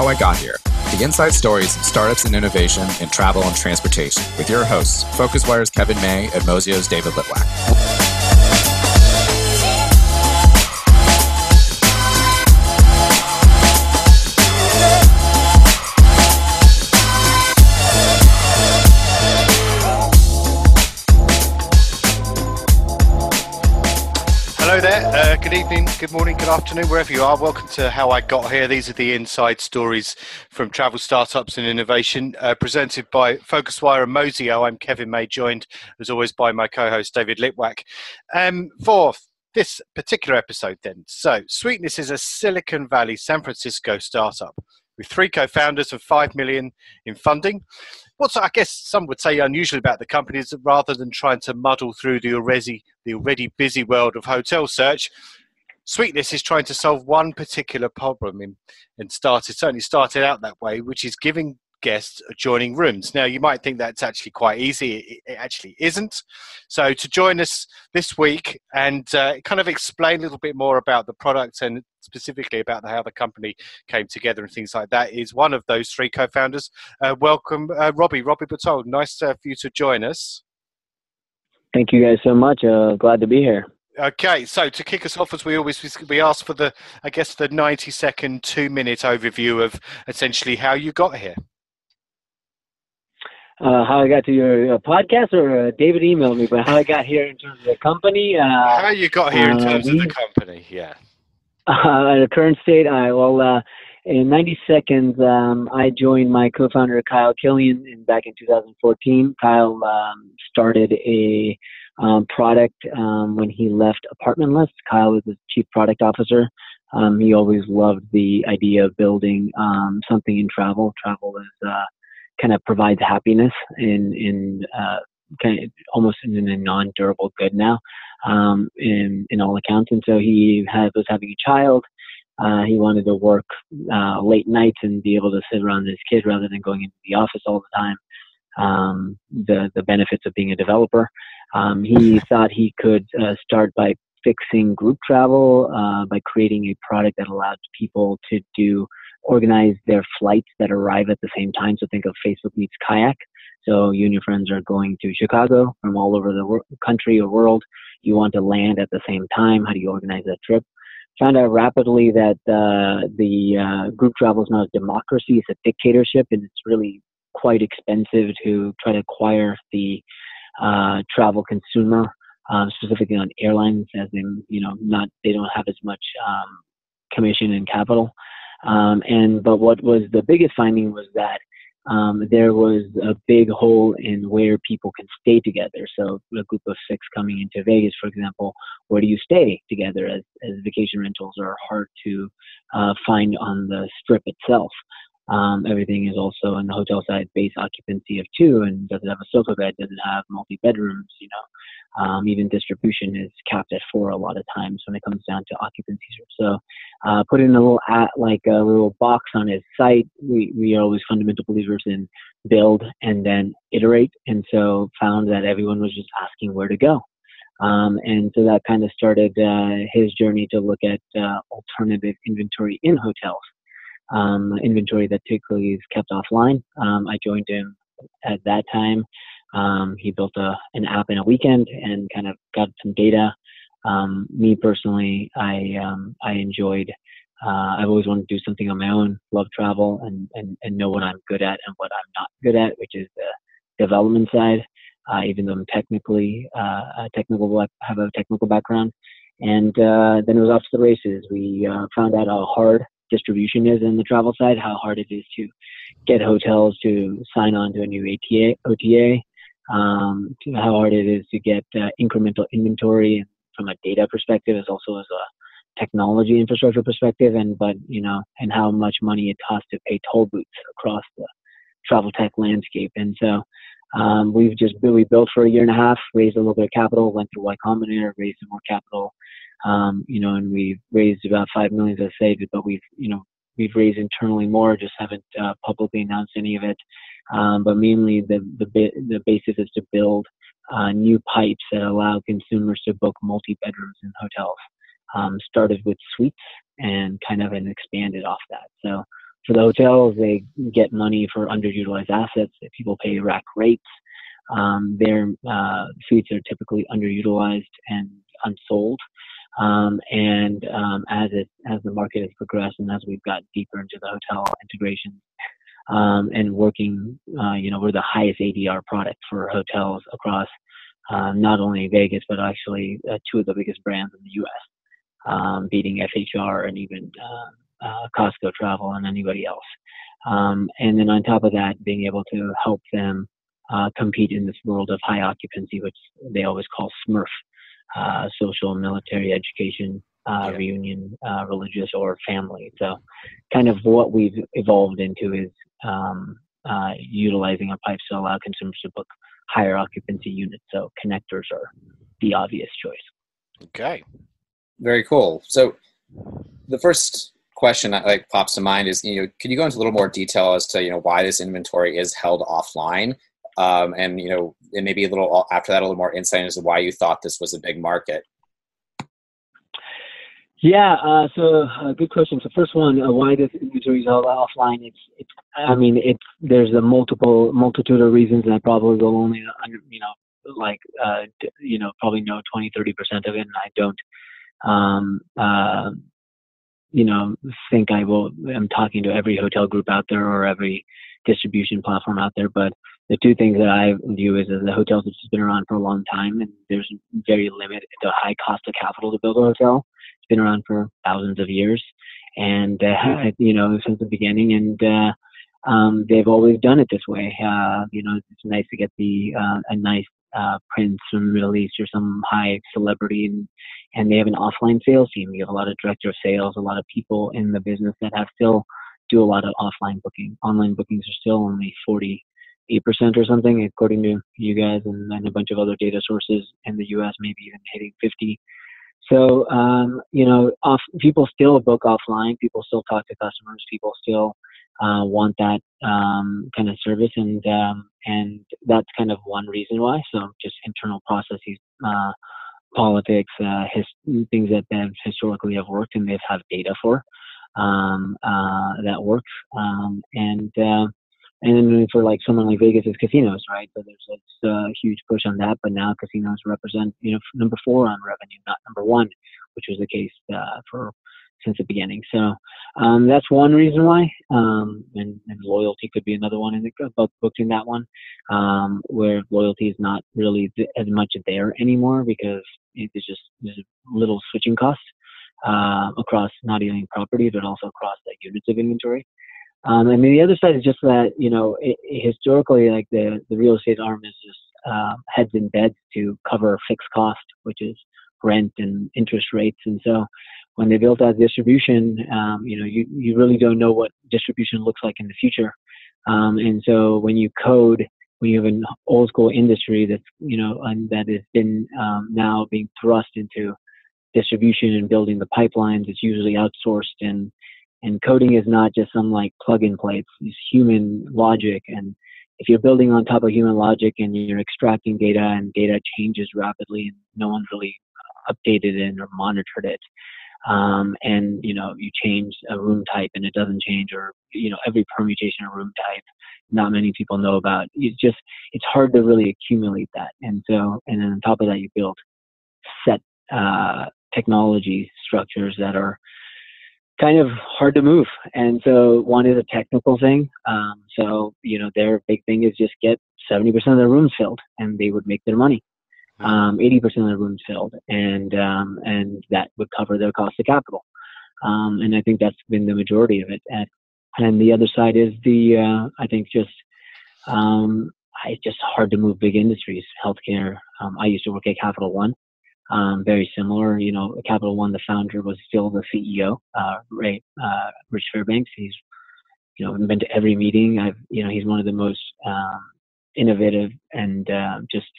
How I Got Here the inside stories of startups and innovation in travel and transportation with your hosts, PhocusWire's Kevin May and Mozio's David Litwak. Good evening, good morning, good afternoon, wherever you are. Welcome to How I Got Here. These are the inside stories from travel startups and innovation, uh, presented by PhocusWire and Mozio. I'm Kevin May, joined as always by my co-host David Litwak. Um, for this particular episode, then, so Sweetness is a Silicon Valley, San Francisco startup with three co-founders and five million in funding. What's I guess some would say unusual about the company is that rather than trying to muddle through the already the already busy world of hotel search, Sweetness is trying to solve one particular problem in, and started certainly started out that way, which is giving guests adjoining rooms. Now, you might think that's actually quite easy. It, actually isn't. So, to join us this week and uh, kind of explain a little bit more about the product and specifically about how the company came together and things like that is one of those three co-founders. Uh, welcome, uh, Robbie. Robbie Bertold. Nice uh, for you to join us. Thank you guys so much. Uh, glad to be here. Okay, so to kick us off, as we always we ask for the, I guess the ninety second, two minute overview of essentially how you got here uh, how I got to your uh, podcast, or uh, David emailed me, but how I got here in terms of the company. Uh, how you got here in uh, terms of the company, yeah. at the current state, I well, uh, in 90 seconds, um, I joined my co-founder Kyle Killian in, back in 2014. Kyle um, started a um, product um, when he left Apartment List. Kyle was the chief product officer. Um, he always loved the idea of building um, something in travel. Travel is kind of provides happiness in in uh, kind of almost in a non-durable good now um, in in all accounts. And so he had, was having a child. Uh, he wanted to work uh, late nights and be able to sit around his kid rather than going into the office all the time. Um, the the benefits of being a developer. Um, he thought he could uh, start by fixing group travel uh, by creating a product that allowed people to do organize their flights that arrive at the same time. So think of Facebook meets Kayak. So you and your friends are going to Chicago from all over the country or world. You want to land at the same time. How do you organize that trip? Found out rapidly that uh, the uh, group travel is not a democracy; it's a dictatorship, and it's really quite expensive to try to acquire the uh, travel consumer, um, specifically on airlines, as in you know not they don't have as much um, commission and capital. Um, and but what was the biggest finding was that um, there was a big hole in where people can stay together. So a group of six coming into Vegas, for example, where do you stay together? As, as vacation rentals are hard to uh, find on the strip itself. Um, everything is also on the hotel side base occupancy of two and doesn't have a sofa bed, doesn't have multi bedrooms, you know. Um, even distribution is capped at four a lot of times when it comes down to occupancy. So uh, put in a little at, like a little box on his site. We, we are always fundamental believers in build and then iterate. And so found that everyone was just asking where to go. Um, and so that kind of started uh, his journey to look at uh, alternative inventory in hotels um, inventory that typically is kept offline. Um, I joined him at that time. Um, he built a, an app in a weekend and kind of got some data. Um, me personally, I um, I enjoyed. Uh, I've always wanted to do something on my own. Love travel and, and and know what I'm good at and what I'm not good at, which is the development side. Uh, even though I'm technically uh, technical have a technical background, and uh, then it was off to the races. We uh, found out how hard distribution is in the travel side, how hard it is to get hotels to sign on to a new ATA, OTA, um, how hard it is to get uh, incremental inventory from a data perspective, as also as a technology infrastructure perspective, and but you know, and how much money it costs to pay toll booths across the travel tech landscape. And so um, we've just we built for a year and a half, raised a little bit of capital, went through Y Combinator, raised some more capital, um, you know, and we've raised about five million, as I said, but we've, you know, we've raised internally more, just haven't uh, publicly announced any of it. Um, but mainly the, the, the basis is to build uh, new pipes that allow consumers to book multi bedrooms in hotels. Um, started with suites and kind of and expanded off that. So for the hotels, they get money for underutilized assets. People pay rack rates. Um, their uh, suites are typically underutilized and unsold. Um, and um, as it as the market has progressed and as we've got deeper into the hotel integration um, and working, uh, you know, we're the highest ADR product for hotels across uh, not only Vegas but actually uh, two of the biggest brands in the U.S., um, beating FHR and even uh, uh, Costco Travel and anybody else. Um, and then on top of that, being able to help them uh, compete in this world of high occupancy, which they always call SMERF, uh, social, military, education, uh, yeah. reunion, uh, religious, or family. So, kind of what we've evolved into is um, uh, utilizing our pipes to allow consumers to book higher occupancy units. So, connectors are the obvious choice. Okay. Very cool. So, the first question that like pops to mind is, you know, can you go into a little more detail as to you know why this inventory is held offline um, and you know, and maybe a little after that, a little more insight as to why you thought this was a big market. Yeah, uh, so uh, good question. So first one, uh, why does inventory is all offline? It's, it's, I mean, it's there's a multiple multitude of reasons, and I probably will only, you know, like, uh, you know, probably know 20, 30 percent of it, and I don't, um, uh, you know, think I will. I'm talking to every hotel group out there or every distribution platform out there, but the two things that I view is that the hotels have just been around for a long time, and there's very limited, the high cost of capital to build a hotel. It's been around for thousands of years, and uh, you know since the beginning, and uh, um, they've always done it this way. Uh, you know, it's nice to get the uh, a nice uh, prince from the Middle East or some high celebrity, and and they have an offline sales team. You have a lot of director of sales, a lot of people in the business that have still do a lot of offline booking. Online bookings are still only 40 8% or something, according to you guys and, and a bunch of other data sources in the US, maybe even hitting 50. So, um, you know, off, people still book offline. People still talk to customers. People still uh, want that um, kind of service, and um, and that's kind of one reason why. So, just internal processes, uh, politics, uh, his, things that have historically have worked and they've had data for um, uh, that works, um, and uh, and then for like someone like Vegas, it's casinos, right? So there's a huge push on that. But now casinos represent, you know, number four on revenue, not number one, which was the case uh, for since the beginning. So um, that's one reason why. Um, and, and, loyalty could be another one in the book booked that one, um, where loyalty is not really as much there anymore because it's just there's a little switching cost uh, across not only property but also across the units of inventory. Um, I mean, the other side is just that you know it, historically, like the the real estate arm is just uh, heads and beds to cover fixed cost, which is rent and interest rates, and so when they built out distribution, um, you know, you you really don't know what distribution looks like in the future, um, and so when you code when you have an old school industry that's you know and that has been um, now being thrust into distribution and building the pipelines it's usually outsourced and and coding is not just some like plug and play, it's, human logic. And if you're building on top of human logic and you're extracting data and data changes rapidly and no one's really updated it or monitored it, um, and you know you change a room type and it doesn't change or you know every permutation of room type not many people know about it's just it's hard to really accumulate that and so and then on top of that you build set uh, technology structures that are kind of hard to move. And so one is a technical thing. Um, so, you know, their big thing is just get 70% of their rooms filled and they would make their money. Hmm. Um, 80% of the rooms filled and, um, and that would cover their cost of capital. Um, and I think that's been the majority of it. And, and the other side is the, uh, I think just, um, it's just hard to move big industries, healthcare. Um, I used to work at Capital One um, very similar. You know, Capital One, the founder was still the CEO, uh, Ray uh, Rich Fairbanks. He's you know been to every meeting. I've you know he's one of the most um, innovative and uh, just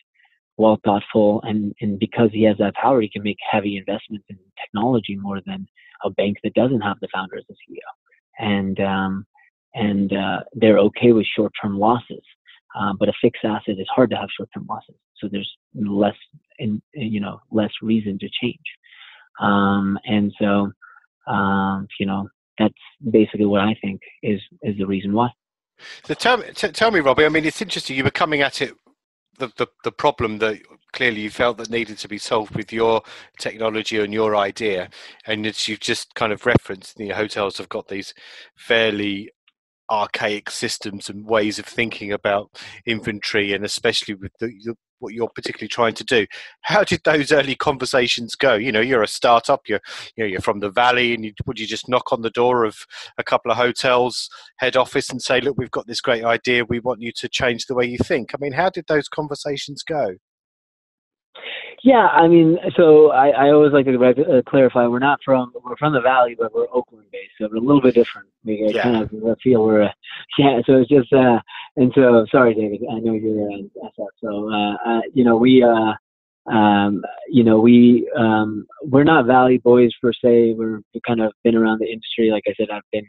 well thoughtful, and and because he has that power, he can make heavy investments in technology more than a bank that doesn't have the founder as the CEO, and um, and uh, they're okay with short-term losses. Uh, but a fixed asset is hard to have short-term losses, so there's less, in, you know, less reason to change. Um, and so, um, you know, that's basically what I think is is the reason why. So tell me, t- tell me, Robbie. I mean, it's interesting. You were coming at it the, the, the problem that clearly you felt that needed to be solved with your technology and your idea. And as you've just kind of referenced, the hotels have got these fairly archaic systems and ways of thinking about inventory, and especially with the, what you're particularly trying to do. How did those early conversations go? You know, you're a startup. You're you know you're from the valley, and you, would you just knock on the door of a couple of hotels head office and say, "Look, we've got this great idea. We want you to change the way you think." I mean, how did those conversations go? Yeah, I mean, so I, I always like to uh, clarify we're not from we're from the valley, but we're Oakland based, so we're a little bit different. We yeah. kind of feel we're uh, yeah. So it's just uh, and so sorry, David. I know you're an SF, so uh, uh, you know we uh, um, you know we um, we're not valley boys per se. We're we kind of been around the industry. Like I said, I've been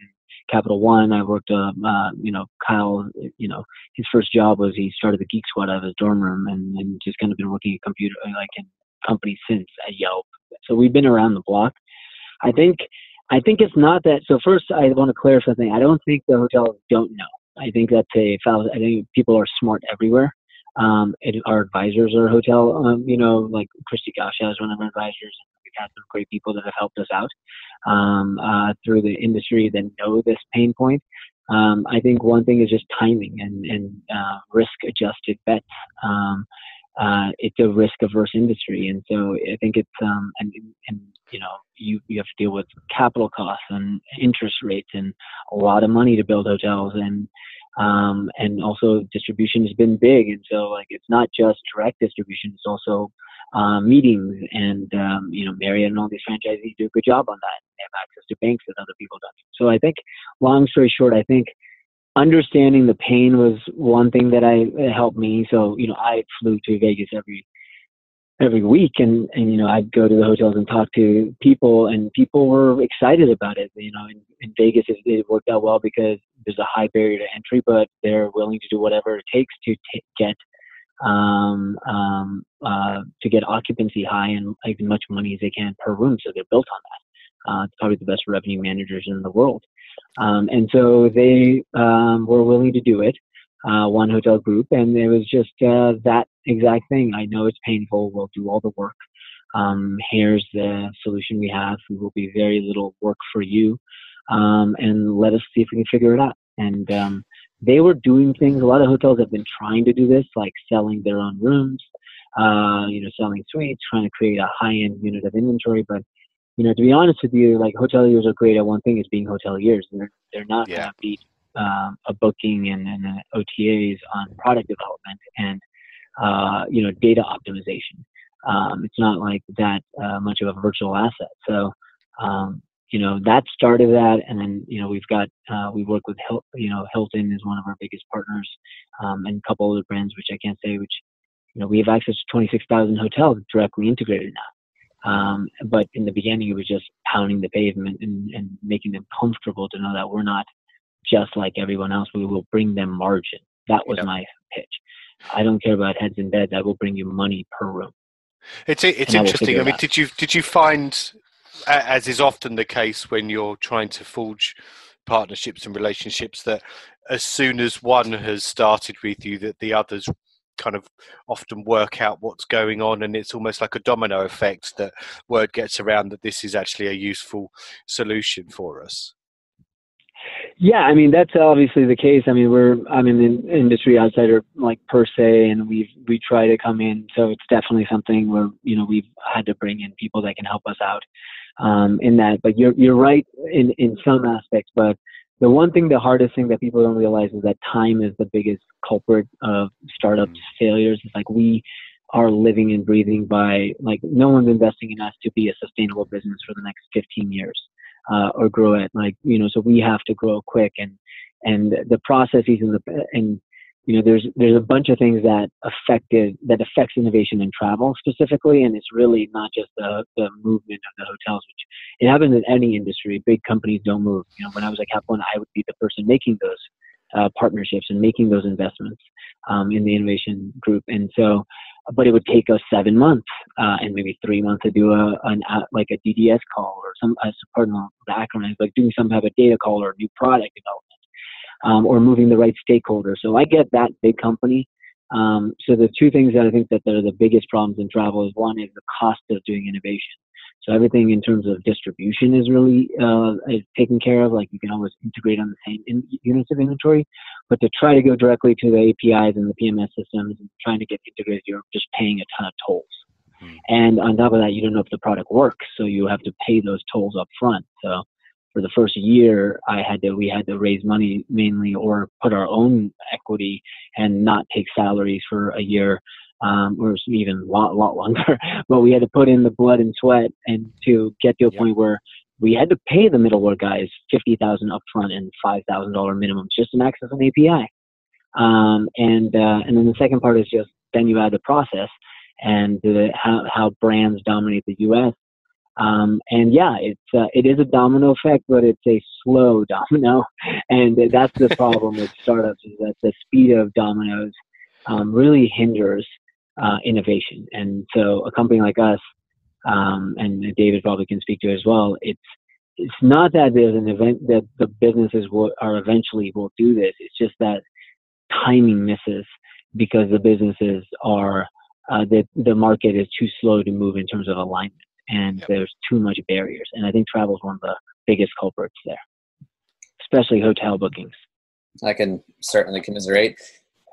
Capital One. I worked, um, uh, you know, Kyle, you know, his first job was he started the Geek Squad out of his dorm room and, and just kind of been working at computer, uh, like in companies since at Yelp. So we've been around the block. I think, I think it's not that. So first, I want to clarify something. I don't think the hotels don't know. I think that's a foul. I think people are smart everywhere. Um, it, our advisors are hotel, um, you know, like Christy Gasha is one of our advisors we've had some great people that have helped us out um, uh, through the industry that know this pain point. Um, I think one thing is just timing and, and uh, risk adjusted bets. Um, uh, it's a risk averse industry, and so I think it's um, and, and you know you you have to deal with capital costs and interest rates and a lot of money to build hotels and um, and also distribution has been big, and so like it's not just direct distribution; it's also uh, meetings, and um, you know Marriott and all these franchisees do a good job on that. They have access to banks that other people don't. So I think, long story short, I think understanding the pain was one thing that I helped me. So you know I flew to Vegas every every week and and you know I'd go to the hotels and talk to people and people were excited about it you know in, in Vegas it, it worked out well because there's a high barrier to entry but they're willing to do whatever it takes to t- get um, um, uh, to get occupancy high and as much money as they can per room so they're built on that uh, probably the best revenue managers in the world um, and so they um, were willing to do it uh, one hotel group, and it was just uh, that exact thing. I know it's painful. We'll do all the work. Um, here's the solution we have. We will be very little work for you, um, and let us see if we can figure it out. And um, they were doing things. A lot of hotels have been trying to do this, like selling their own rooms, uh, you know, selling suites, trying to create a high-end unit of inventory. But you know, to be honest with you, like hoteliers are great at one thing is being hoteliers. They're they're not yeah. gonna beat um, a booking and, and OTAs on product development and uh, you know data optimization. Um, it's not like that uh, much of a virtual asset. So um, you know that started that, and then you know we've got uh, we work with Hil- you know Hilton is one of our biggest partners, um, and a couple other brands which I can't say which you know we have access to 26,000 hotels directly integrated now. Um, but in the beginning, it was just pounding the pavement and, and making them comfortable to know that we're not just like everyone else. We will bring them margin. That was my pitch. I don't care about heads and beds. I will bring you money per room. It's it's interesting. I mean, did you did you find, as is often the case when you're trying to forge partnerships and relationships, that as soon as one has started with you, that the others kind of often work out what's going on and it's almost like a domino effect that word gets around that this is actually a useful solution for us yeah, I mean that's obviously the case. I mean we're I'm an industry outsider like per se, and we we try to come in. So it's definitely something where you know we've had to bring in people that can help us out um, in that. But you're you're right in in some aspects. But the one thing, the hardest thing that people don't realize is that time is the biggest culprit of startup mm-hmm. failures. It's like we are living and breathing by like no one's investing in us to be a sustainable business for the next 15 years uh, or grow it. Like you know, so we have to grow quick, and and the processes and the and you know, there's there's a bunch of things that affected that affects innovation in travel specifically, and it's really not just the the movement of the hotels, which it happens in any industry. Big companies don't move. You know, when I was at One, I would be the person making those uh, partnerships and making those investments um, in the innovation group, and so but it would take us seven months uh, and maybe three months to do a an like a DDS call or some uh, pardon the acronym, like doing some type of data call or new product development, um, or moving the right stakeholder. So I get that big company. Um, so the two things that I think that are the biggest problems in travel is one is the cost of doing innovation. So everything in terms of distribution is really uh, is taken care of. Like you can always integrate on the same in- units of inventory, but to try to go directly to the APIs and the PMS systems and trying to get integrated, you're just paying a ton of tolls. Hmm. And on top of that, you don't know if the product works, so you have to pay those tolls up front. So for the first year, I had to we had to raise money mainly or put our own equity and not take salaries for a year um, or even a lot, lot longer. but we had to put in the blood and sweat and to get to a point where we had to pay the middleware guys fifty thousand upfront and five thousand dollar minimums just to access an API. Um, and uh, and then the second part is just then you add the process and the, how how brands dominate the U.S. Um, and yeah, it's uh, it is a domino effect, but it's a slow domino, and that's the problem with startups is that the speed of dominoes um, really hinders uh, innovation. And so a company like us, um, and David probably can speak to it as well, it's it's not that there's an event that the businesses will are eventually will do this. It's just that timing misses because the businesses are uh, the the market is too slow to move in terms of alignment, and yep. there's too much barriers. And I think travel is one of the biggest culprits there, especially hotel bookings. I can certainly commiserate.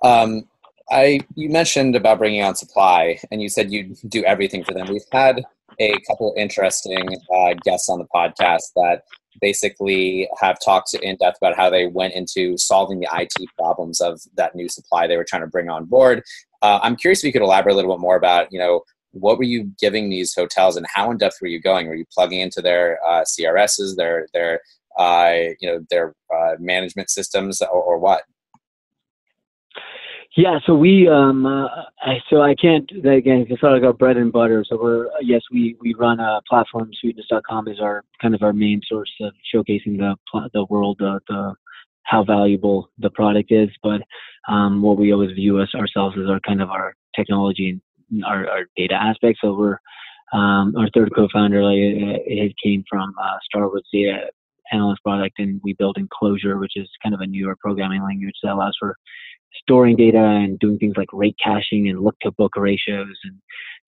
Um, I you mentioned about bringing on supply, and you said you'd do everything for them. We've had a couple interesting uh, guests on the podcast that basically have talked in depth about how they went into solving the IT problems of that new supply they were trying to bring on board. Uh, I'm curious if you could elaborate a little bit more about, you know, what were you giving these hotels and how in depth were you going? Were you plugging into their uh, CRSs, their their uh, you know their uh, management systems, or, or what? Yeah, so we um uh, I, so I can't again it's sort of our bread and butter. So we're yes we we run a platform sweetness.com is our kind of our main source of showcasing the the world the, the how valuable the product is. But um, what we always view us ourselves as our kind of our technology and our, our data aspect. So we're um, our third co-founder like it came from uh, Starwood's data analyst product, and we built in Clojure, which is kind of a newer programming language that allows for storing data and doing things like rate caching and look to book ratios. And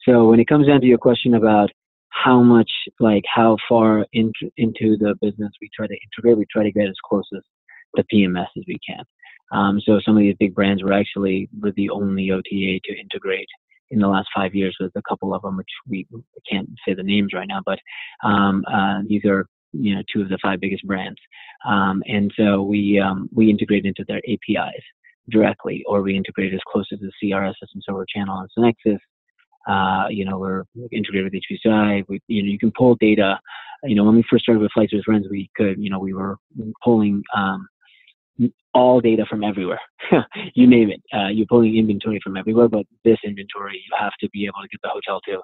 so when it comes down to your question about how much, like how far in, into the business we try to integrate, we try to get as close as the PMS as we can. Um, so some of these big brands were actually were the only OTA to integrate in the last five years with a couple of them, which we can't say the names right now, but um, uh, these are you know two of the five biggest brands, um, and so we um, we integrate into their APIs directly, or we integrate as close as the CRS system, so we're channel on SynXis. Uh, you know, we're integrated with HPCI. We, you know, you can pull data. You know, when we first started with Flights with Friends, we could, you know, we were pulling um, all data from everywhere. you name it. Uh, you're pulling inventory from everywhere, but this inventory, you have to be able to get the hotel to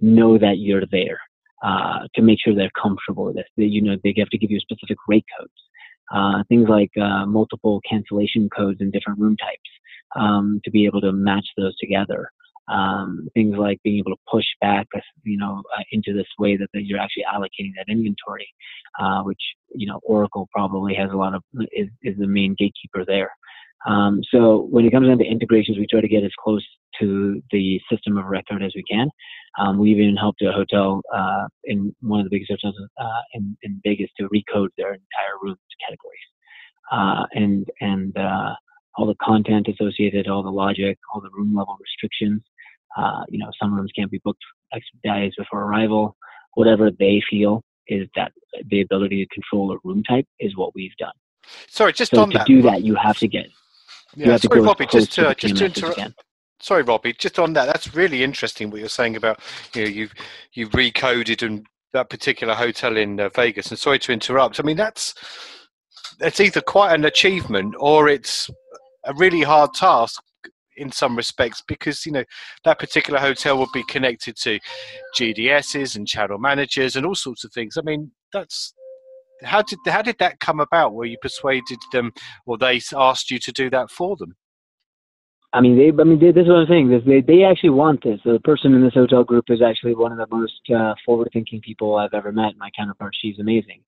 know that you're there uh, to make sure they're comfortable with it. They, you know, they have to give you specific rate codes uh, things like uh, multiple cancellation codes in different room types um, to be able to match those together. Um, things like being able to push back, you know, uh, into this way that, that, you're actually allocating that inventory, uh, which you know Oracle probably has a lot of is, is the main gatekeeper there. Um, so when it comes down to integrations, we try to get as close to the system of record as we can. Um, we even helped a hotel uh, in one of the biggest hotels uh, in, in, Vegas to recode their entire room categories, uh, and and uh, all the content associated, all the logic, all the room level restrictions. Uh, you know, some rooms can't be booked X days before arrival. Whatever they feel is that the ability to control a room type is what we've done. Sorry, just so on to that. do that, you have to get yeah, sorry, Robbie, just to, just to interrupt. Sorry, Robbie, just on that, that's really interesting what you're saying about you know you've you've recoded and that particular hotel in uh, Vegas. And sorry to interrupt. I mean, that's that's either quite an achievement or it's a really hard task in some respects because you know that particular hotel would be connected to GDSs and channel managers and all sorts of things. I mean, that's how did how did that come about? Were you persuaded them, or they asked you to do that for them? I mean, they. I mean, they, this is what I'm saying. They they actually want this. So the person in this hotel group is actually one of the most uh, forward-thinking people I've ever met. My counterpart, she's amazing,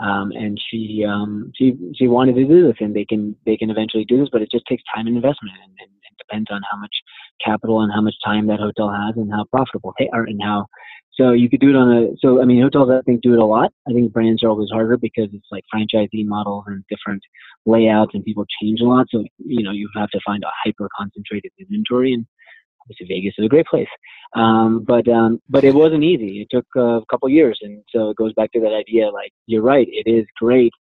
um, and she um, she she wanted to do this, and they can they can eventually do this, but it just takes time and investment, and, and it depends on how much capital and how much time that hotel has, and how profitable they are, and how so you could do it on a, so I mean, hotels I think do it a lot. I think brands are always harder because it's like franchisee models and different layouts and people change a lot. So, you know, you have to find a hyper concentrated inventory and obviously Vegas is a great place. Um, but, um, but it wasn't easy. It took a couple years. And so it goes back to that idea, like you're right, it is great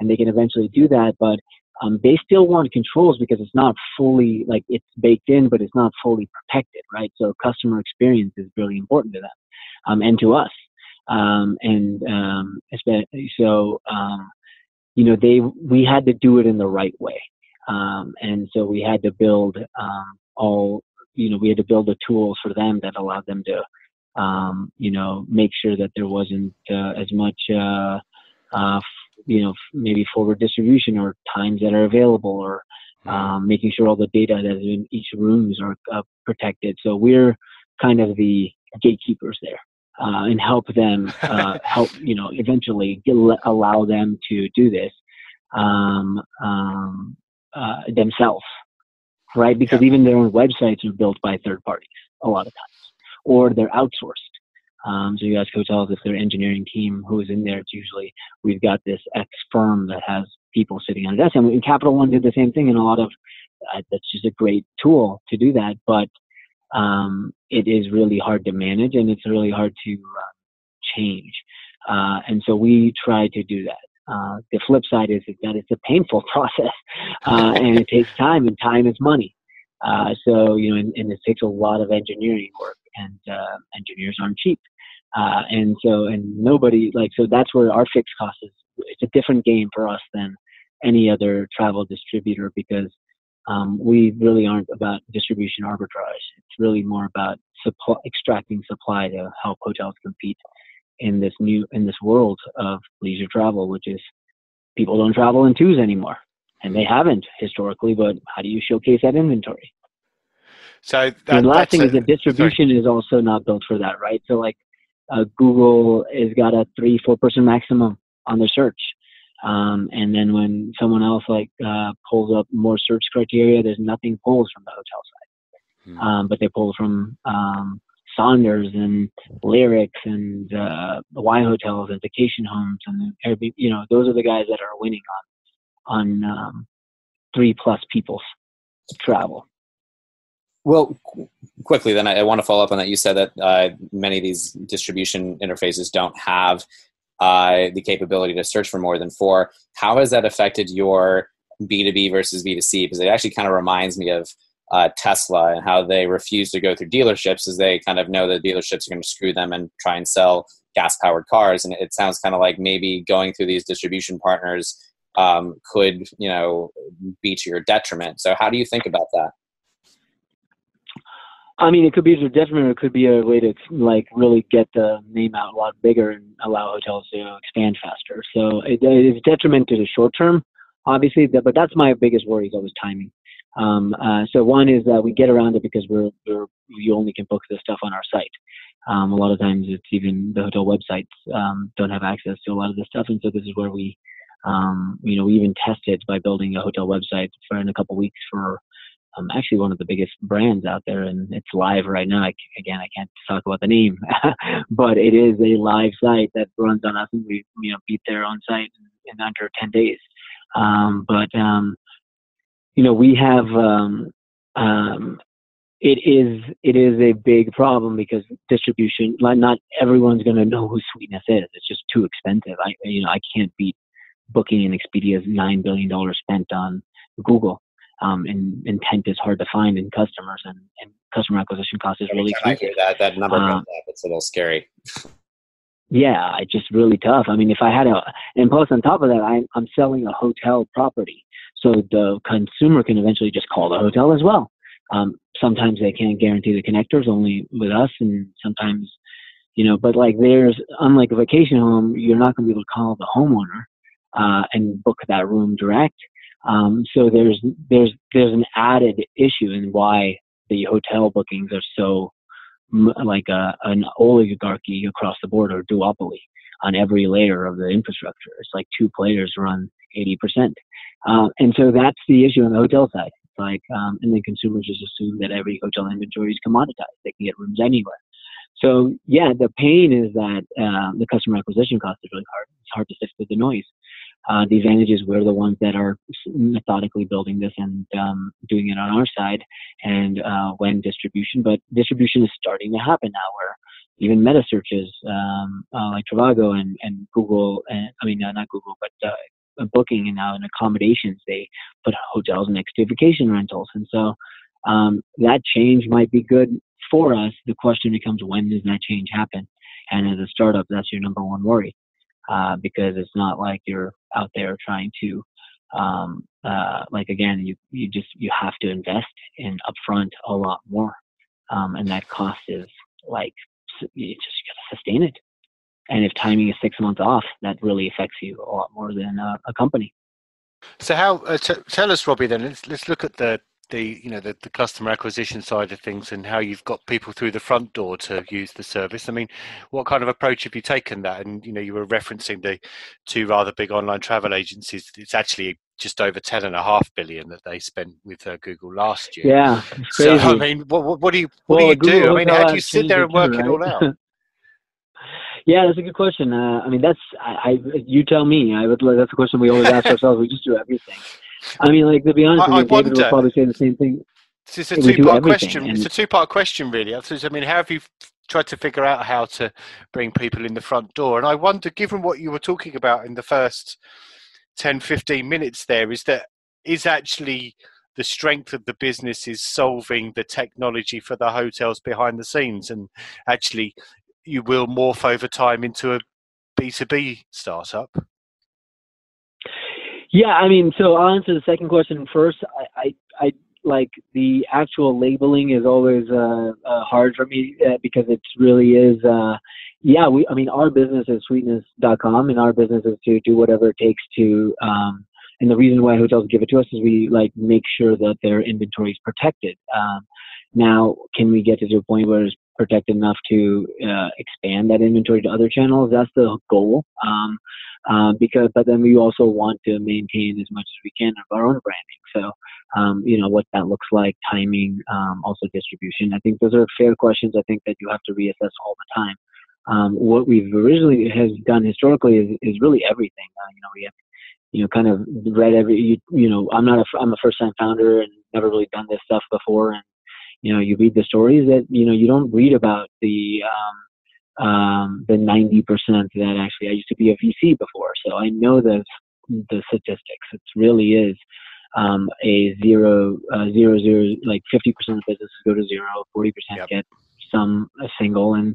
and they can eventually do that, but um, they still want controls because it's not fully like it's baked in, but it's not fully protected, right? So customer experience is really important to them um, and to us. Um, and um, so, um, you know, they we had to do it in the right way, um, and so we had to build um, all. You know, we had to build the tools for them that allowed them to, um, you know, make sure that there wasn't uh, as much, uh, uh, you know, maybe forward distribution or times that are available or um, making sure all the data that is in each rooms are uh, protected. So we're kind of the gatekeepers there uh, and help them uh, help you know eventually get, allow them to do this um, um, uh, themselves right because yeah. even their own websites are built by third parties a lot of times or they're outsourced um, so you ask hotels if their engineering team who is in there it's usually we've got this x firm that has people sitting on a desk and capital one did the same thing and a lot of uh, that's just a great tool to do that but um, it is really hard to manage and it's really hard to uh, change. Uh, and so we try to do that. Uh, the flip side is that it's a painful process uh, and it takes time and time is money. Uh, so, you know, and, and, it takes a lot of engineering work and uh, engineers aren't cheap. and so, and nobody like, so that's where our fixed cost is. It's a different game for us than any other travel distributor because um, we really aren't about distribution arbitrage. It's really more about supply, extracting supply to help hotels compete in this new in this world of leisure travel, which is people don't travel in twos anymore, and they haven't historically. But how do you showcase that inventory? So that, and the last thing a, is the distribution sorry. is also not built for that, right? So like uh, Google has got a three four person maximum on their search. Um, and then when someone else like uh, pulls up more search criteria, there's nothing pulls from the hotel side, hmm. um, but they pull from um, Sonders and Lyrics and uh, the Y hotels and vacation homes and Airbnb. You know, those are the guys that are winning on on um, three plus people's travel. Well, qu- quickly then, I, I, want to follow up on that. You said that uh, many of these distribution interfaces don't have uh, the capability to search for more than four. How has that affected your B2B versus B2C? Because it actually kind of reminds me of uh, Tesla and how they refuse to go through dealerships as they kind of know that dealerships are going to screw them and try and sell gas powered cars. And it sounds kind of like maybe going through these distribution partners um, could, you know, be to your detriment. So, how do you think about that? I mean, it could be a detriment, or it could be a way to like really get the name out a lot bigger and allow hotels to expand faster. So it, it's detriment to the short term, obviously, but that's my biggest worry is always timing. Um, uh, so one is that we get around it because we're, we're we only can book the stuff on our site. Um, a lot of times it's even the hotel websites um, don't have access to a lot of the stuff, and so this is where we, um, you know, we even tested by building a hotel website for in a couple weeks for um, actually one of the biggest brands out there, and it's live right now. I, again, I can't talk about the name, but it is a live site that runs on us, and we you know beat their own site in, in under 10 days. Um, but um, you know, we have um, um, it is it is a big problem because distribution. Not everyone's going to know who Sweetness is. It's just too expensive. I you know I can't beat Booking and Expedia's nine billion dollars spent on Google um, and intent is hard to find in customers, and, and customer acquisition cost is really expensive. that that number um, up, it's a little scary. Yeah, it's just really tough. I mean, if I had a, and plus on top of that, I'm I'm selling a hotel property, so the consumer can eventually just call the hotel as well. Um, sometimes they can't guarantee the connectors only with us, and sometimes, you know, but like there's unlike a vacation home, you're not going to be able to call the homeowner uh, and book that room direct Um, so there's there's there's an added issue in why the hotel bookings are so like a, an oligarchy across the board or duopoly on every layer of the infrastructure. It's like two players run 80%. Uh, and so that's the issue on the hotel side. Like, um, and then consumers just assume that every hotel inventory is commoditized. They can get rooms anywhere. So yeah, the pain is that uh, the customer acquisition cost is really hard. It's hard to sift through the noise. Uh, the advantage is we're the ones that are methodically building this and um, doing it on our side and uh, when distribution, but distribution is starting to happen now where even meta searches um, uh, like Trivago and, and Google, and I mean, uh, not Google, but uh, booking and now in accommodations, they put hotels next to vacation rentals. And so um, that change might be good for us. The question becomes when does that change happen? And as a startup, that's your number one worry uh, because it's not like you're out there trying to um, uh, like again you you just you have to invest in upfront a lot more. Um, and that cost is like you just gotta sustain it. And if timing is six months off that really affects you a lot more than a, a company. So how uh, t- tell us robbie then. Let's let's look at the the you know the, the customer acquisition side of things and how you've got people through the front door to use the service i mean what kind of approach have you taken that and you know you were referencing the two rather big online travel agencies it's actually just over 10 and a half billion that they spent with uh, google last year yeah so i mean what, what, do you what well, do you do i mean how do you sit there and work too, right? it all out Yeah, that's a good question. Uh, I mean, that's I, I. You tell me. I would. That's a question we always ask ourselves. We just do everything. I mean, like to be honest, I, with you, I David will probably say the same thing. It's a two-part question. It's a two-part question, really. I mean, how have you tried to figure out how to bring people in the front door? And I wonder, given what you were talking about in the first 10, 15 minutes, there is that is actually the strength of the business is solving the technology for the hotels behind the scenes, and actually, you will morph over time into a B2B startup. Yeah, I mean, so I'll answer the second question first. I, I, I like the actual labeling is always uh, uh, hard for me uh, because it really is. Uh, yeah, we. I mean, our business is sweetness.com, and our business is to do whatever it takes to. Um, and the reason why hotels give it to us is we like make sure that their inventory is protected. Um, now, can we get to the point where it's protected enough to uh, expand that inventory to other channels? That's the goal. Um, um, because but then we also want to maintain as much as we can of our own branding. So um, you know what that looks like, timing, um, also distribution. I think those are fair questions. I think that you have to reassess all the time. Um, what we've originally has done historically is, is really everything. Uh, you know, we have you know kind of read every you, you know I'm not a I'm a first time founder and never really done this stuff before and you know you read the stories that you know you don't read about the um, um, the 90% that actually I used to be a VC before. So I know the, the statistics. It really is um, a zero, uh, zero, zero, like 50% of businesses go to zero, 40% yep. get some a single, and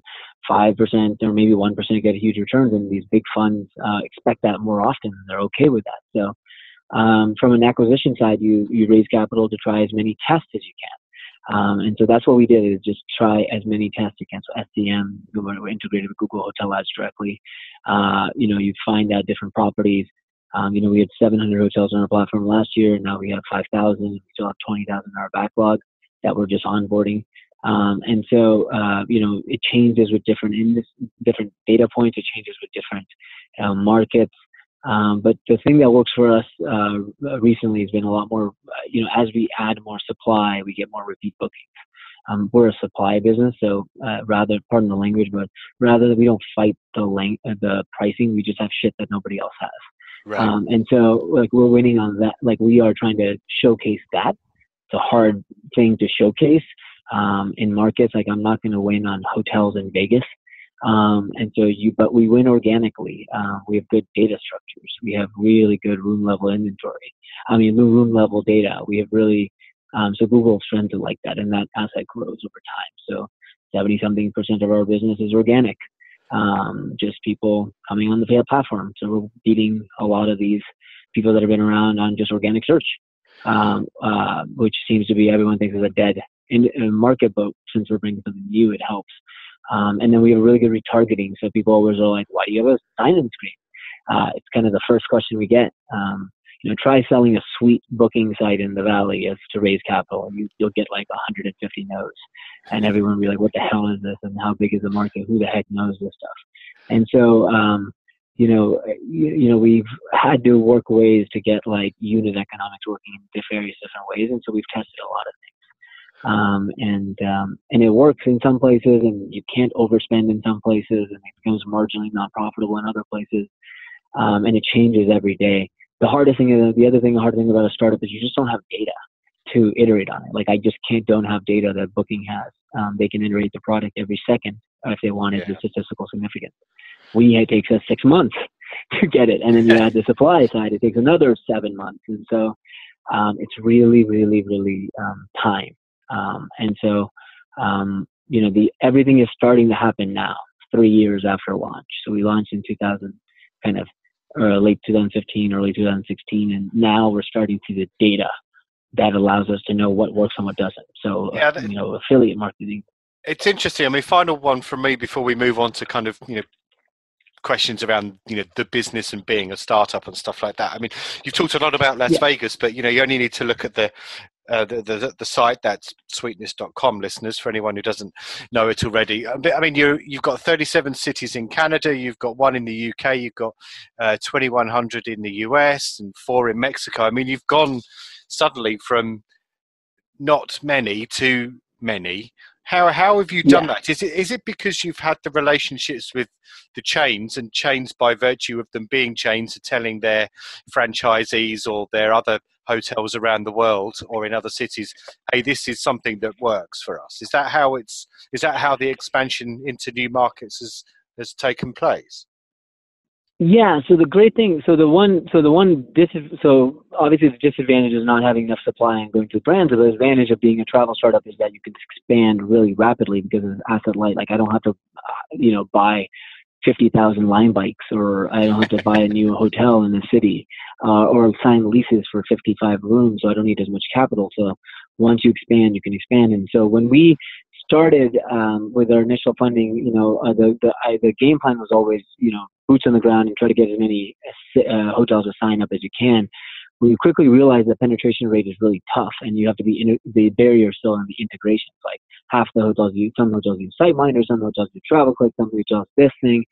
5% or maybe 1% get huge returns. And these big funds uh, expect that more often. And they're okay with that. So um, from an acquisition side, you, you raise capital to try as many tests as you can. Um, and so that's what we did is just try as many tests you can. So SCM, we're integrated with Google Hotel Ads directly. Uh, you know, you find out different properties. Um, you know, we had 700 hotels on our platform last year. Now we have 5,000. We still have 20,000 in our backlog that we're just onboarding. Um, and so, uh, you know, it changes with different in this, different data points. It changes with different uh, markets. Um, but the thing that works for us uh, recently has been a lot more, uh, you know, as we add more supply, we get more repeat bookings. Um, we're a supply business, so uh, rather, pardon the language, but rather that we don't fight the lang- uh, the pricing, we just have shit that nobody else has. Right. Um, and so, like, we're winning on that. Like, we are trying to showcase that. It's a hard thing to showcase um, in markets. Like, I'm not going to win on hotels in Vegas. Um, and so you, but we win organically. Uh, we have good data structures. We have really good room level inventory. I mean, room level data. We have really, um, so Google to like that and that asset grows over time. So 70 something percent of our business is organic. Um, just people coming on the platform. So we're beating a lot of these people that have been around on just organic search, um, uh, which seems to be everyone thinks is a dead in, in market, but since we're bringing something new, it helps. Um, and then we have really good retargeting. So people always are like, why do you have a sign in screen? Uh, it's kind of the first question we get. Um, you know, try selling a suite booking site in the valley as to raise capital. You, you'll get like 150 no's, and everyone will be like, "What the hell is this? And how big is the market? Who the heck knows this stuff?" And so, um, you know, you, you know, we've had to work ways to get like unit economics working in various different ways, and so we've tested a lot of. Um, and um, and it works in some places, and you can't overspend in some places, and it becomes marginally not profitable in other places, um, and it changes every day. The hardest thing, is, the other thing, the hard thing about a startup is you just don't have data to iterate on it. Like I just can't don't have data that Booking has. Um, they can iterate the product every second if they wanted yeah. the statistical significance. We it takes us six months to get it, and then you add the supply side, it takes another seven months, and so um, it's really, really, really um, time. Um, and so, um, you know, the everything is starting to happen now, three years after launch. So we launched in 2000, kind of uh, late 2015, early 2016, and now we're starting to see the data that allows us to know what works and what doesn't. So, yeah, uh, you know, affiliate marketing. It's interesting. I mean, final one from me before we move on to kind of you know questions around you know the business and being a startup and stuff like that. I mean, you've talked a lot about Las yeah. Vegas, but you know you only need to look at the uh, the, the, the site that's suiteness.com listeners for anyone who doesn't know it already. Uh, i mean you you've got 37 cities in canada you've got one in the uk you've got uh, 2100 in the us and four in mexico. I mean you've gone suddenly from not many to many how how have you done yeah. that? Is it is it because you've had the relationships with the chains and chains by virtue of them being chains are telling their franchisees or their other hotels around the world or in other cities, hey, this is something that works for us. Is that how it's is that how the expansion into new markets has has taken place? Yeah. So the great thing, so the one, so the one dis, so obviously the disadvantage is not having enough supply and going to brands. The advantage of being a travel startup is that you can expand really rapidly because it's asset light. Like I don't have to, uh, you know, buy 50,000 Lime bikes or I don't have to buy a new hotel in the city uh, or sign leases for 55 rooms. So I don't need as much capital. So once you expand, you can expand. And so when we started um, with our initial funding, you know, uh, the the, I, the game plan was always, you know, boots on the ground and try to get as many uh, hotels to sign up as you can. We quickly realized the penetration rate is really tough, and you have to be in the barrier still in the integrations. Like half the hotels use some hotels use SiteMinder, some hotels use TravelClick, some hotels this thing,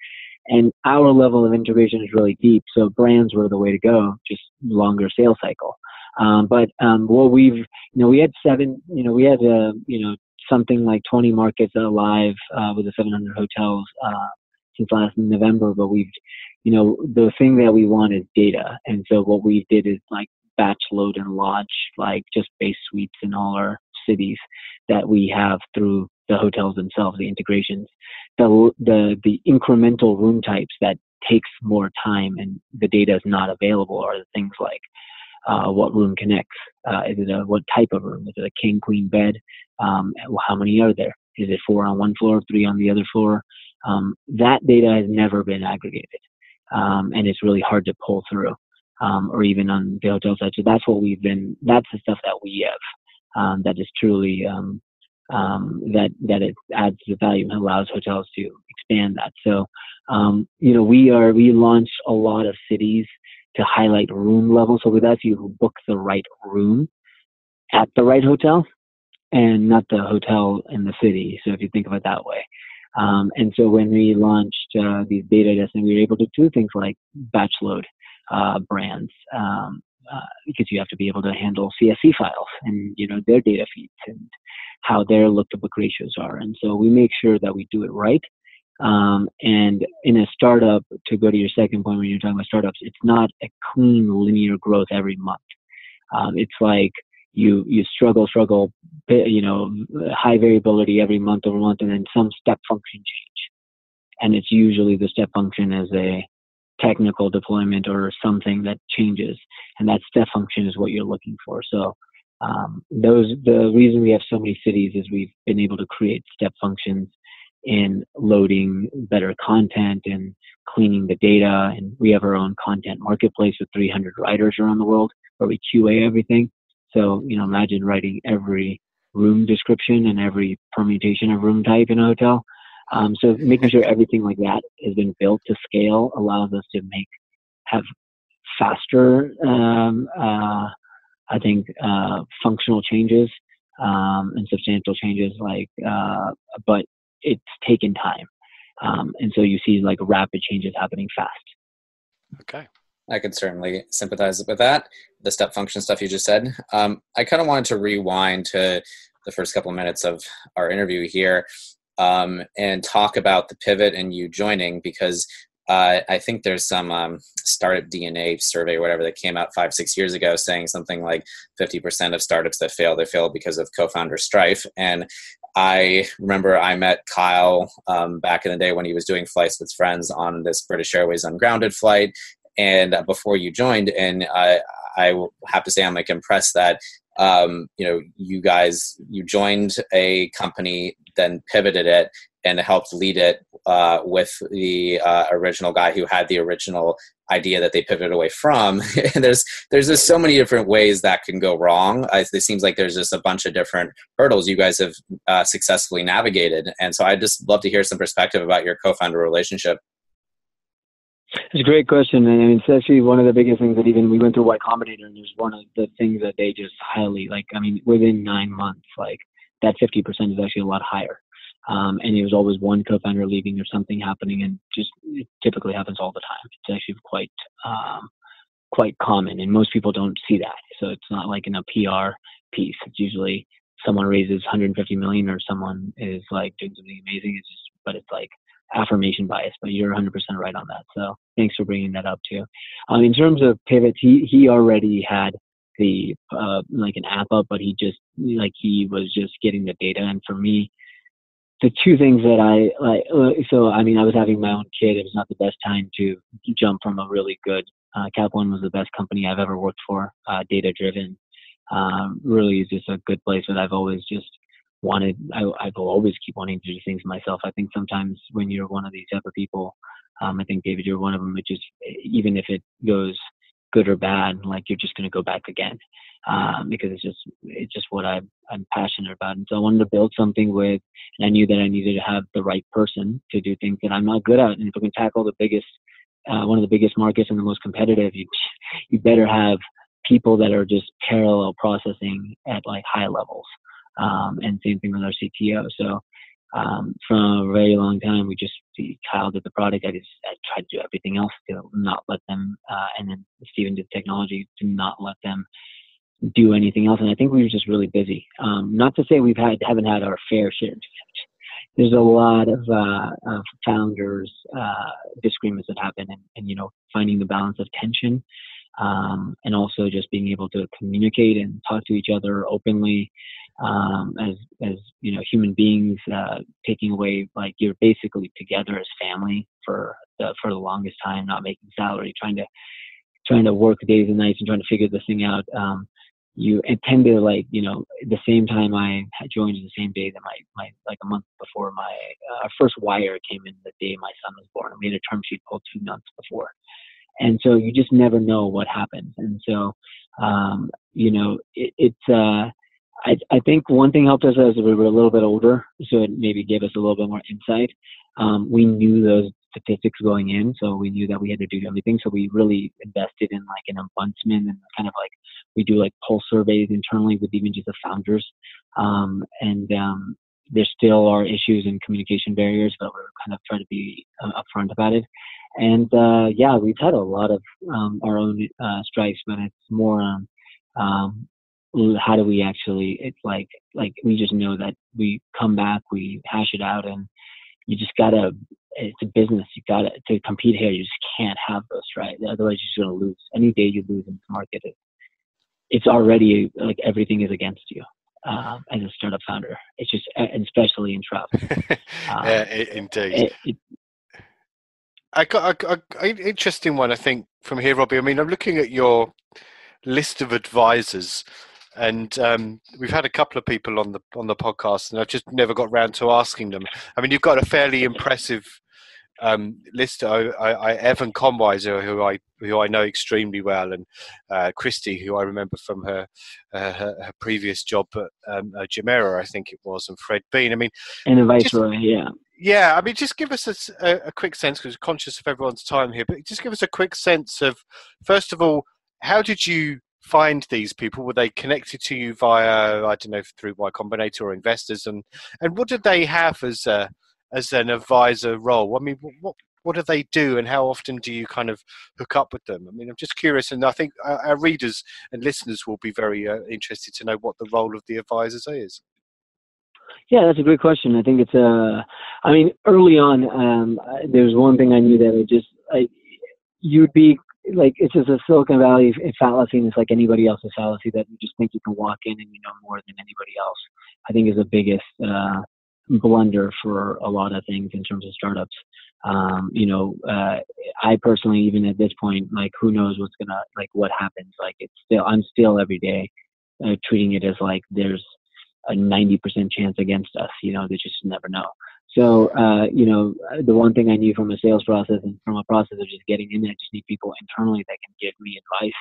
and our level of integration is really deep. So brands were the way to go, just longer sales cycle. Um, but um, what we've, you know, we had seven, you know, we had, uh, you know, something like 20 markets alive uh, with the 700 hotels uh, since last November. But we've, you know, the thing that we want is data, and so what we did is like batch load and lodge like just base suites in all our cities that we have through the hotels themselves, the integrations, the the the incremental room types that takes more time and the data is not available are the things like uh, what room connects. Uh, is it a what type of room? Is it a king queen bed? Um, how many are there? Is it four on one floor, three on the other floor? Um, that data has never been aggregated, um, and it's really hard to pull through, um, or even on the hotel side. So that's what we've been. That's the stuff that we have um, that is truly um, that that it adds the value and allows hotels to expand that. So you know we are we launched a lot of cities to highlight room level. So that's you book the right room at the right hotel and not the hotel in the city. So if you think of it that way. Um, and so when we launched uh, these beta tests, and we were able to do things like batch load uh, brands um, uh, because you have to be able to handle CSV files and you know their data feeds and how their look to book ratios are. And so we make sure that we do it right um, and in a startup, to go to your second point when you're talking about startups, it's not a clean linear growth every month. Um, it's like you you struggle, struggle, you know, high variability every month over month, and then some step function change. And it's usually the step function is a technical deployment or something that changes, and that step function is what you're looking for. So um, those the reason we have so many cities is we've been able to create step functions in loading better content and cleaning the data. And we have our own content marketplace with 300 writers around the world where we QA everything. So, you know, imagine writing every room description and every permutation of room type in a hotel. Um, so making sure everything like that has been built to scale allows us to make have faster. Um, uh, I think uh, functional changes um, and substantial changes, like, uh, but it's taken time, um, and so you see like rapid changes happening fast. Okay. I could certainly sympathize with that. The step function stuff you just said. Um, I kind of wanted to rewind to the first couple of minutes of our interview here um, and talk about the pivot and you joining because uh, I think there's some um, startup DNA survey, or whatever, that came out five, six years ago saying something like 50% of startups that fail, they fail because of co founder strife. And I remember I met Kyle um, back in the day when he was doing flights with friends on this British Airways Ungrounded flight. And uh, before you joined, and I, I have to say, I'm like impressed that um, you know you guys you joined a company then pivoted it and helped lead it uh, with the uh, original guy who had the original idea that they pivoted away from. and there's there's just so many different ways that can go wrong. it seems like there's just a bunch of different hurdles you guys have uh, successfully navigated. And so I'd just love to hear some perspective about your co-founder relationship. It's a great question, and it's actually one of the biggest things that even we went through Y Combinator, and there's one of the things that they just highly like. I mean, within nine months, like that 50% is actually a lot higher. Um, and it was always one co-founder leaving or something happening, and just it typically happens all the time. It's actually quite um, quite common, and most people don't see that. So it's not like in a PR piece. It's usually someone raises 150 million or someone is like doing something amazing. It's just, but it's like affirmation bias. But you're 100% right on that. So thanks for bringing that up too. Um, in terms of pivots, he he already had the uh, like an app up, but he just like he was just getting the data. And for me, the two things that I like, uh, so I mean, I was having my own kid. It was not the best time to jump from a really good. Uh, Cap One was the best company I've ever worked for, uh, data driven. Um, really is just a good place but I've always just wanted. I, I will always keep wanting to do things myself. I think sometimes when you're one of these type of people, um, I think David, you're one of them. It just even if it goes good or bad, like you're just going to go back again um, because it's just it's just what I'm I'm passionate about. And so I wanted to build something with, and I knew that I needed to have the right person to do things that I'm not good at. And if we can tackle the biggest, uh, one of the biggest markets and the most competitive, you you better have people that are just parallel processing at like high levels. Um, and same thing with our CTO. So um, from a very long time. We just Kyle did the product. I just I tried to do everything else to not let them, uh, and then Steven did technology to not let them do anything else. And I think we were just really busy. Um, not to say we've had haven't had our fair share. There's a lot of, uh, of founders uh, disagreements that happen, and, and you know finding the balance of tension. Um, and also just being able to communicate and talk to each other openly um, as as you know human beings uh, taking away like you're basically together as family for the for the longest time not making salary trying to trying to work days and nights and trying to figure this thing out um, you tend to like you know the same time I joined the same day that my my like a month before my uh, first wire came in the day my son was born. We had a term sheet pulled two months before, and so you just never know what happens. And so um, you know it, it's uh, I, I think one thing helped us as we were a little bit older, so it maybe gave us a little bit more insight. Um, we knew those statistics going in, so we knew that we had to do everything. So we really invested in like an ombudsman and kind of like we do like pulse surveys internally with even just the founders. Um, and um, there still are issues and communication barriers, but we're kind of trying to be uh, upfront about it. And uh, yeah, we've had a lot of um, our own uh, strikes, but it's more um, um, how do we actually it's like like we just know that we come back we hash it out and you just gotta it's a business you gotta to compete here you just can't have those right? Otherwise you're just gonna lose. Any day you lose in the market it, it's already like everything is against you um, as a startup founder. It's just especially in travel um, yeah indeed. it, it, I got an interesting one, I think, from here, Robbie. I mean, I'm looking at your list of advisors and um, we've had a couple of people on the on the podcast, and I've just never got round to asking them. I mean, you've got a fairly impressive um, list. I, I, Evan Konwiser, who I who I know extremely well, and uh, Christy, who I remember from her uh, her, her, previous job at um, uh, Jumeirah, I think it was, and Fred Bean. I mean, the yeah, Yeah, I mean, just give us a, a quick sense because we're conscious of everyone's time here. But just give us a quick sense of, first of all, how did you find these people? Were they connected to you via, I don't know, through Y Combinator or investors? And and what did they have as a as an advisor role? I mean, what what do they do, and how often do you kind of hook up with them? I mean, I'm just curious, and I think our, readers and listeners will be very uh, interested to know what the role of the advisors is. Yeah, that's a great question. I think it's uh, I mean, early on, um, there's one thing I knew that I just I, you'd be like it's just a Silicon Valley fallacy, and it's like anybody else's fallacy that you just think you can walk in and you know more than anybody else. I think is the biggest uh, blunder for a lot of things in terms of startups. Um, you know, uh, I personally, even at this point, like who knows what's gonna like what happens. Like it's still, I'm still every day uh, treating it as like there's a 90% chance against us. You know, they just never know. So, uh, you know, the one thing I knew from a sales process and from a process of just getting in there, I just need people internally that can give me advice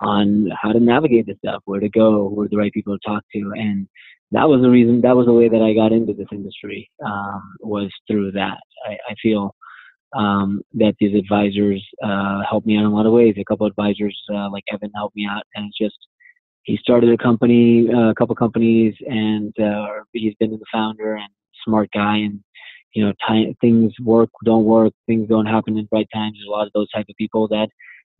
on how to navigate this stuff, where to go, who are the right people to talk to. And that was the reason, that was the way that I got into this industry, um, was through that. I, I feel um, that these advisors uh, helped me out in a lot of ways. A couple of advisors, uh, like Evan, helped me out. And it's just, he started a company, uh, a couple companies, and uh, he's been the founder and smart guy. And you know, time, things work, don't work, things don't happen in right times. There's a lot of those type of people that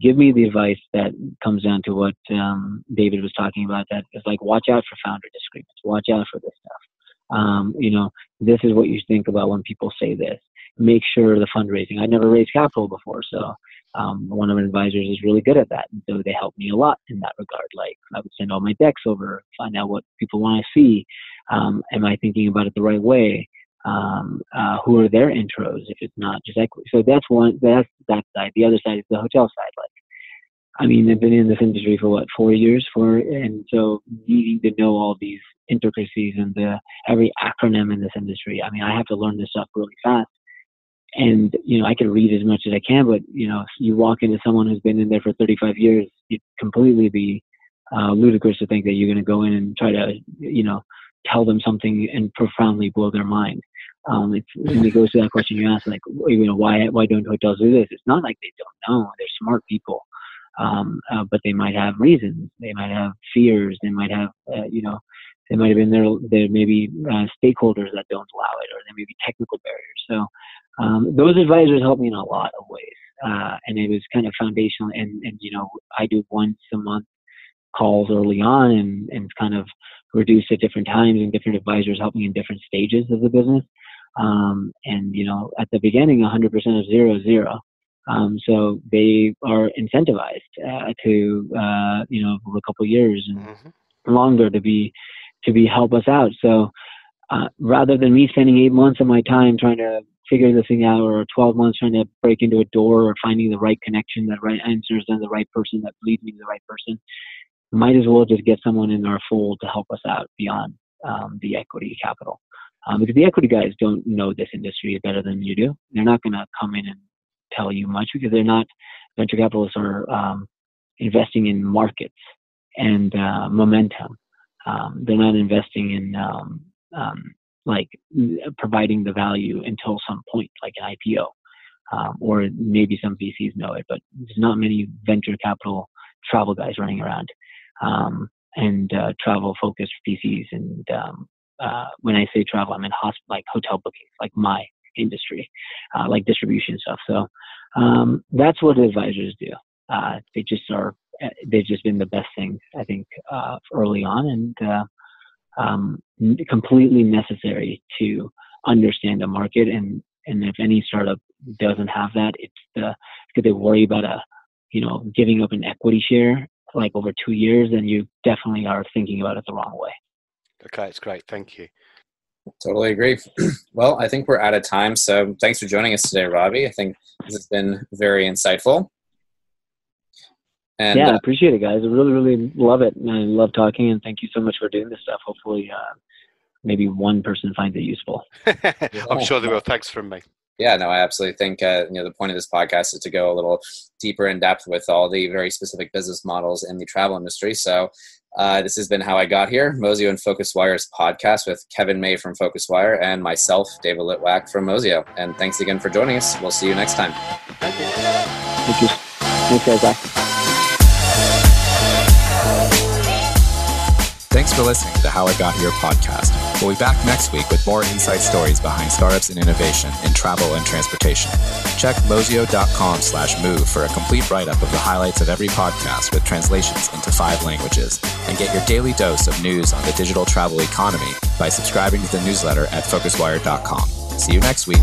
give me the advice that comes down to what um, David was talking about. That is like, watch out for founder disagreements. Watch out for this stuff. Um, you know, this is what you think about when people say this. Make sure the fundraising. I never raised capital before, so um, one of my advisors is really good at that. And so they help me a lot in that regard. Like I would send all my decks over, find out what people want to see. Um, am I thinking about it the right way? Um, uh, who are their intros if it's not just equity. So that's one. That's that side. The other side is the hotel side. Like, I mean, I've been in this industry for what four years for, and so needing to know all these intricacies and the every acronym in this industry. I mean, I have to learn this stuff really fast. And you know, I can read as much as I can, but you know, you walk into someone who's been in there for 35 years, you'd completely be uh, ludicrous to think that you're going to go in and try to, you know, tell them something and profoundly blow their mind. Um, it's, and it goes to that question you asked, like, you know, why why don't hotels do this? It's not like they don't know. They're smart people, um, uh, but they might have reasons. They might have fears. They might have, uh, you know, they might have been there. There may be uh, stakeholders that don't allow it, or there may be technical barriers. So um, those advisors help me in a lot of ways, uh, and it was kind of foundational. And and you know, I do once a month calls early on, and and kind of reduced at different times, and different advisors helping in different stages of the business. Um, and you know, at the beginning, 100% of zero is zero. Um, so they are incentivized uh, to, uh, you know, for a couple years and mm-hmm. longer to be to be help us out. So uh, rather than me spending eight months of my time trying to figure this thing out, or 12 months trying to break into a door, or finding the right connection, that right answers, and the right person that leads me to the right person, might as well just get someone in our fold to help us out beyond um, the equity capital um, because the equity guys don't know this industry better than you do. They're not going to come in and tell you much because they're not venture capitalists are um, investing in markets and uh, momentum. Um, they're not investing in um, um, like providing the value until some point, like an IPO, or maybe some VCs know it, but there's not many venture capital travel guys running around and uh, travel focused VCs and um, uh, when I say travel, I mean hosp- like hotel bookings, like my industry, uh, like distribution stuff. So um, that's what advisors do. Uh, they just are. Uh, they've just been the best thing I think uh, early on, and uh, um, completely necessary to understand the market. And and if any startup doesn't have that, it's the because they worry about a you know giving up an equity share like over two years, then you definitely are thinking about it the wrong way. Okay, it's great. Thank you. Totally agree. well, I think we're out of time. So thanks for joining us today, Robbie. I think this has been very insightful. And, yeah, I uh, appreciate it, guys. I really, really love it. And I love talking. And thank you so much for doing this stuff. Hopefully, uh, maybe one person finds it useful. I'm sure they will. Thanks from me. Yeah, no, I absolutely think uh, you know the point of this podcast is to go a little deeper in depth with all the very specific business models in the travel industry. So Uh, this has been How I Got Here, Mozio and PhocusWire's podcast with Kevin May from FocusWire and myself, David Litwak from Mozio. And thanks again for joining us. We'll see you next time. Thank you. Thank you. Thanks, guys. Bye. Thanks for listening to How I Got Here podcast. We'll be back next week with more inside stories behind startups and innovation in travel and transportation. Check mozio.com slash move for a complete write-up of the highlights of every podcast with translations into five languages. And get your daily dose of news on the digital travel economy by subscribing to the newsletter at phocuswire.com. See you next week.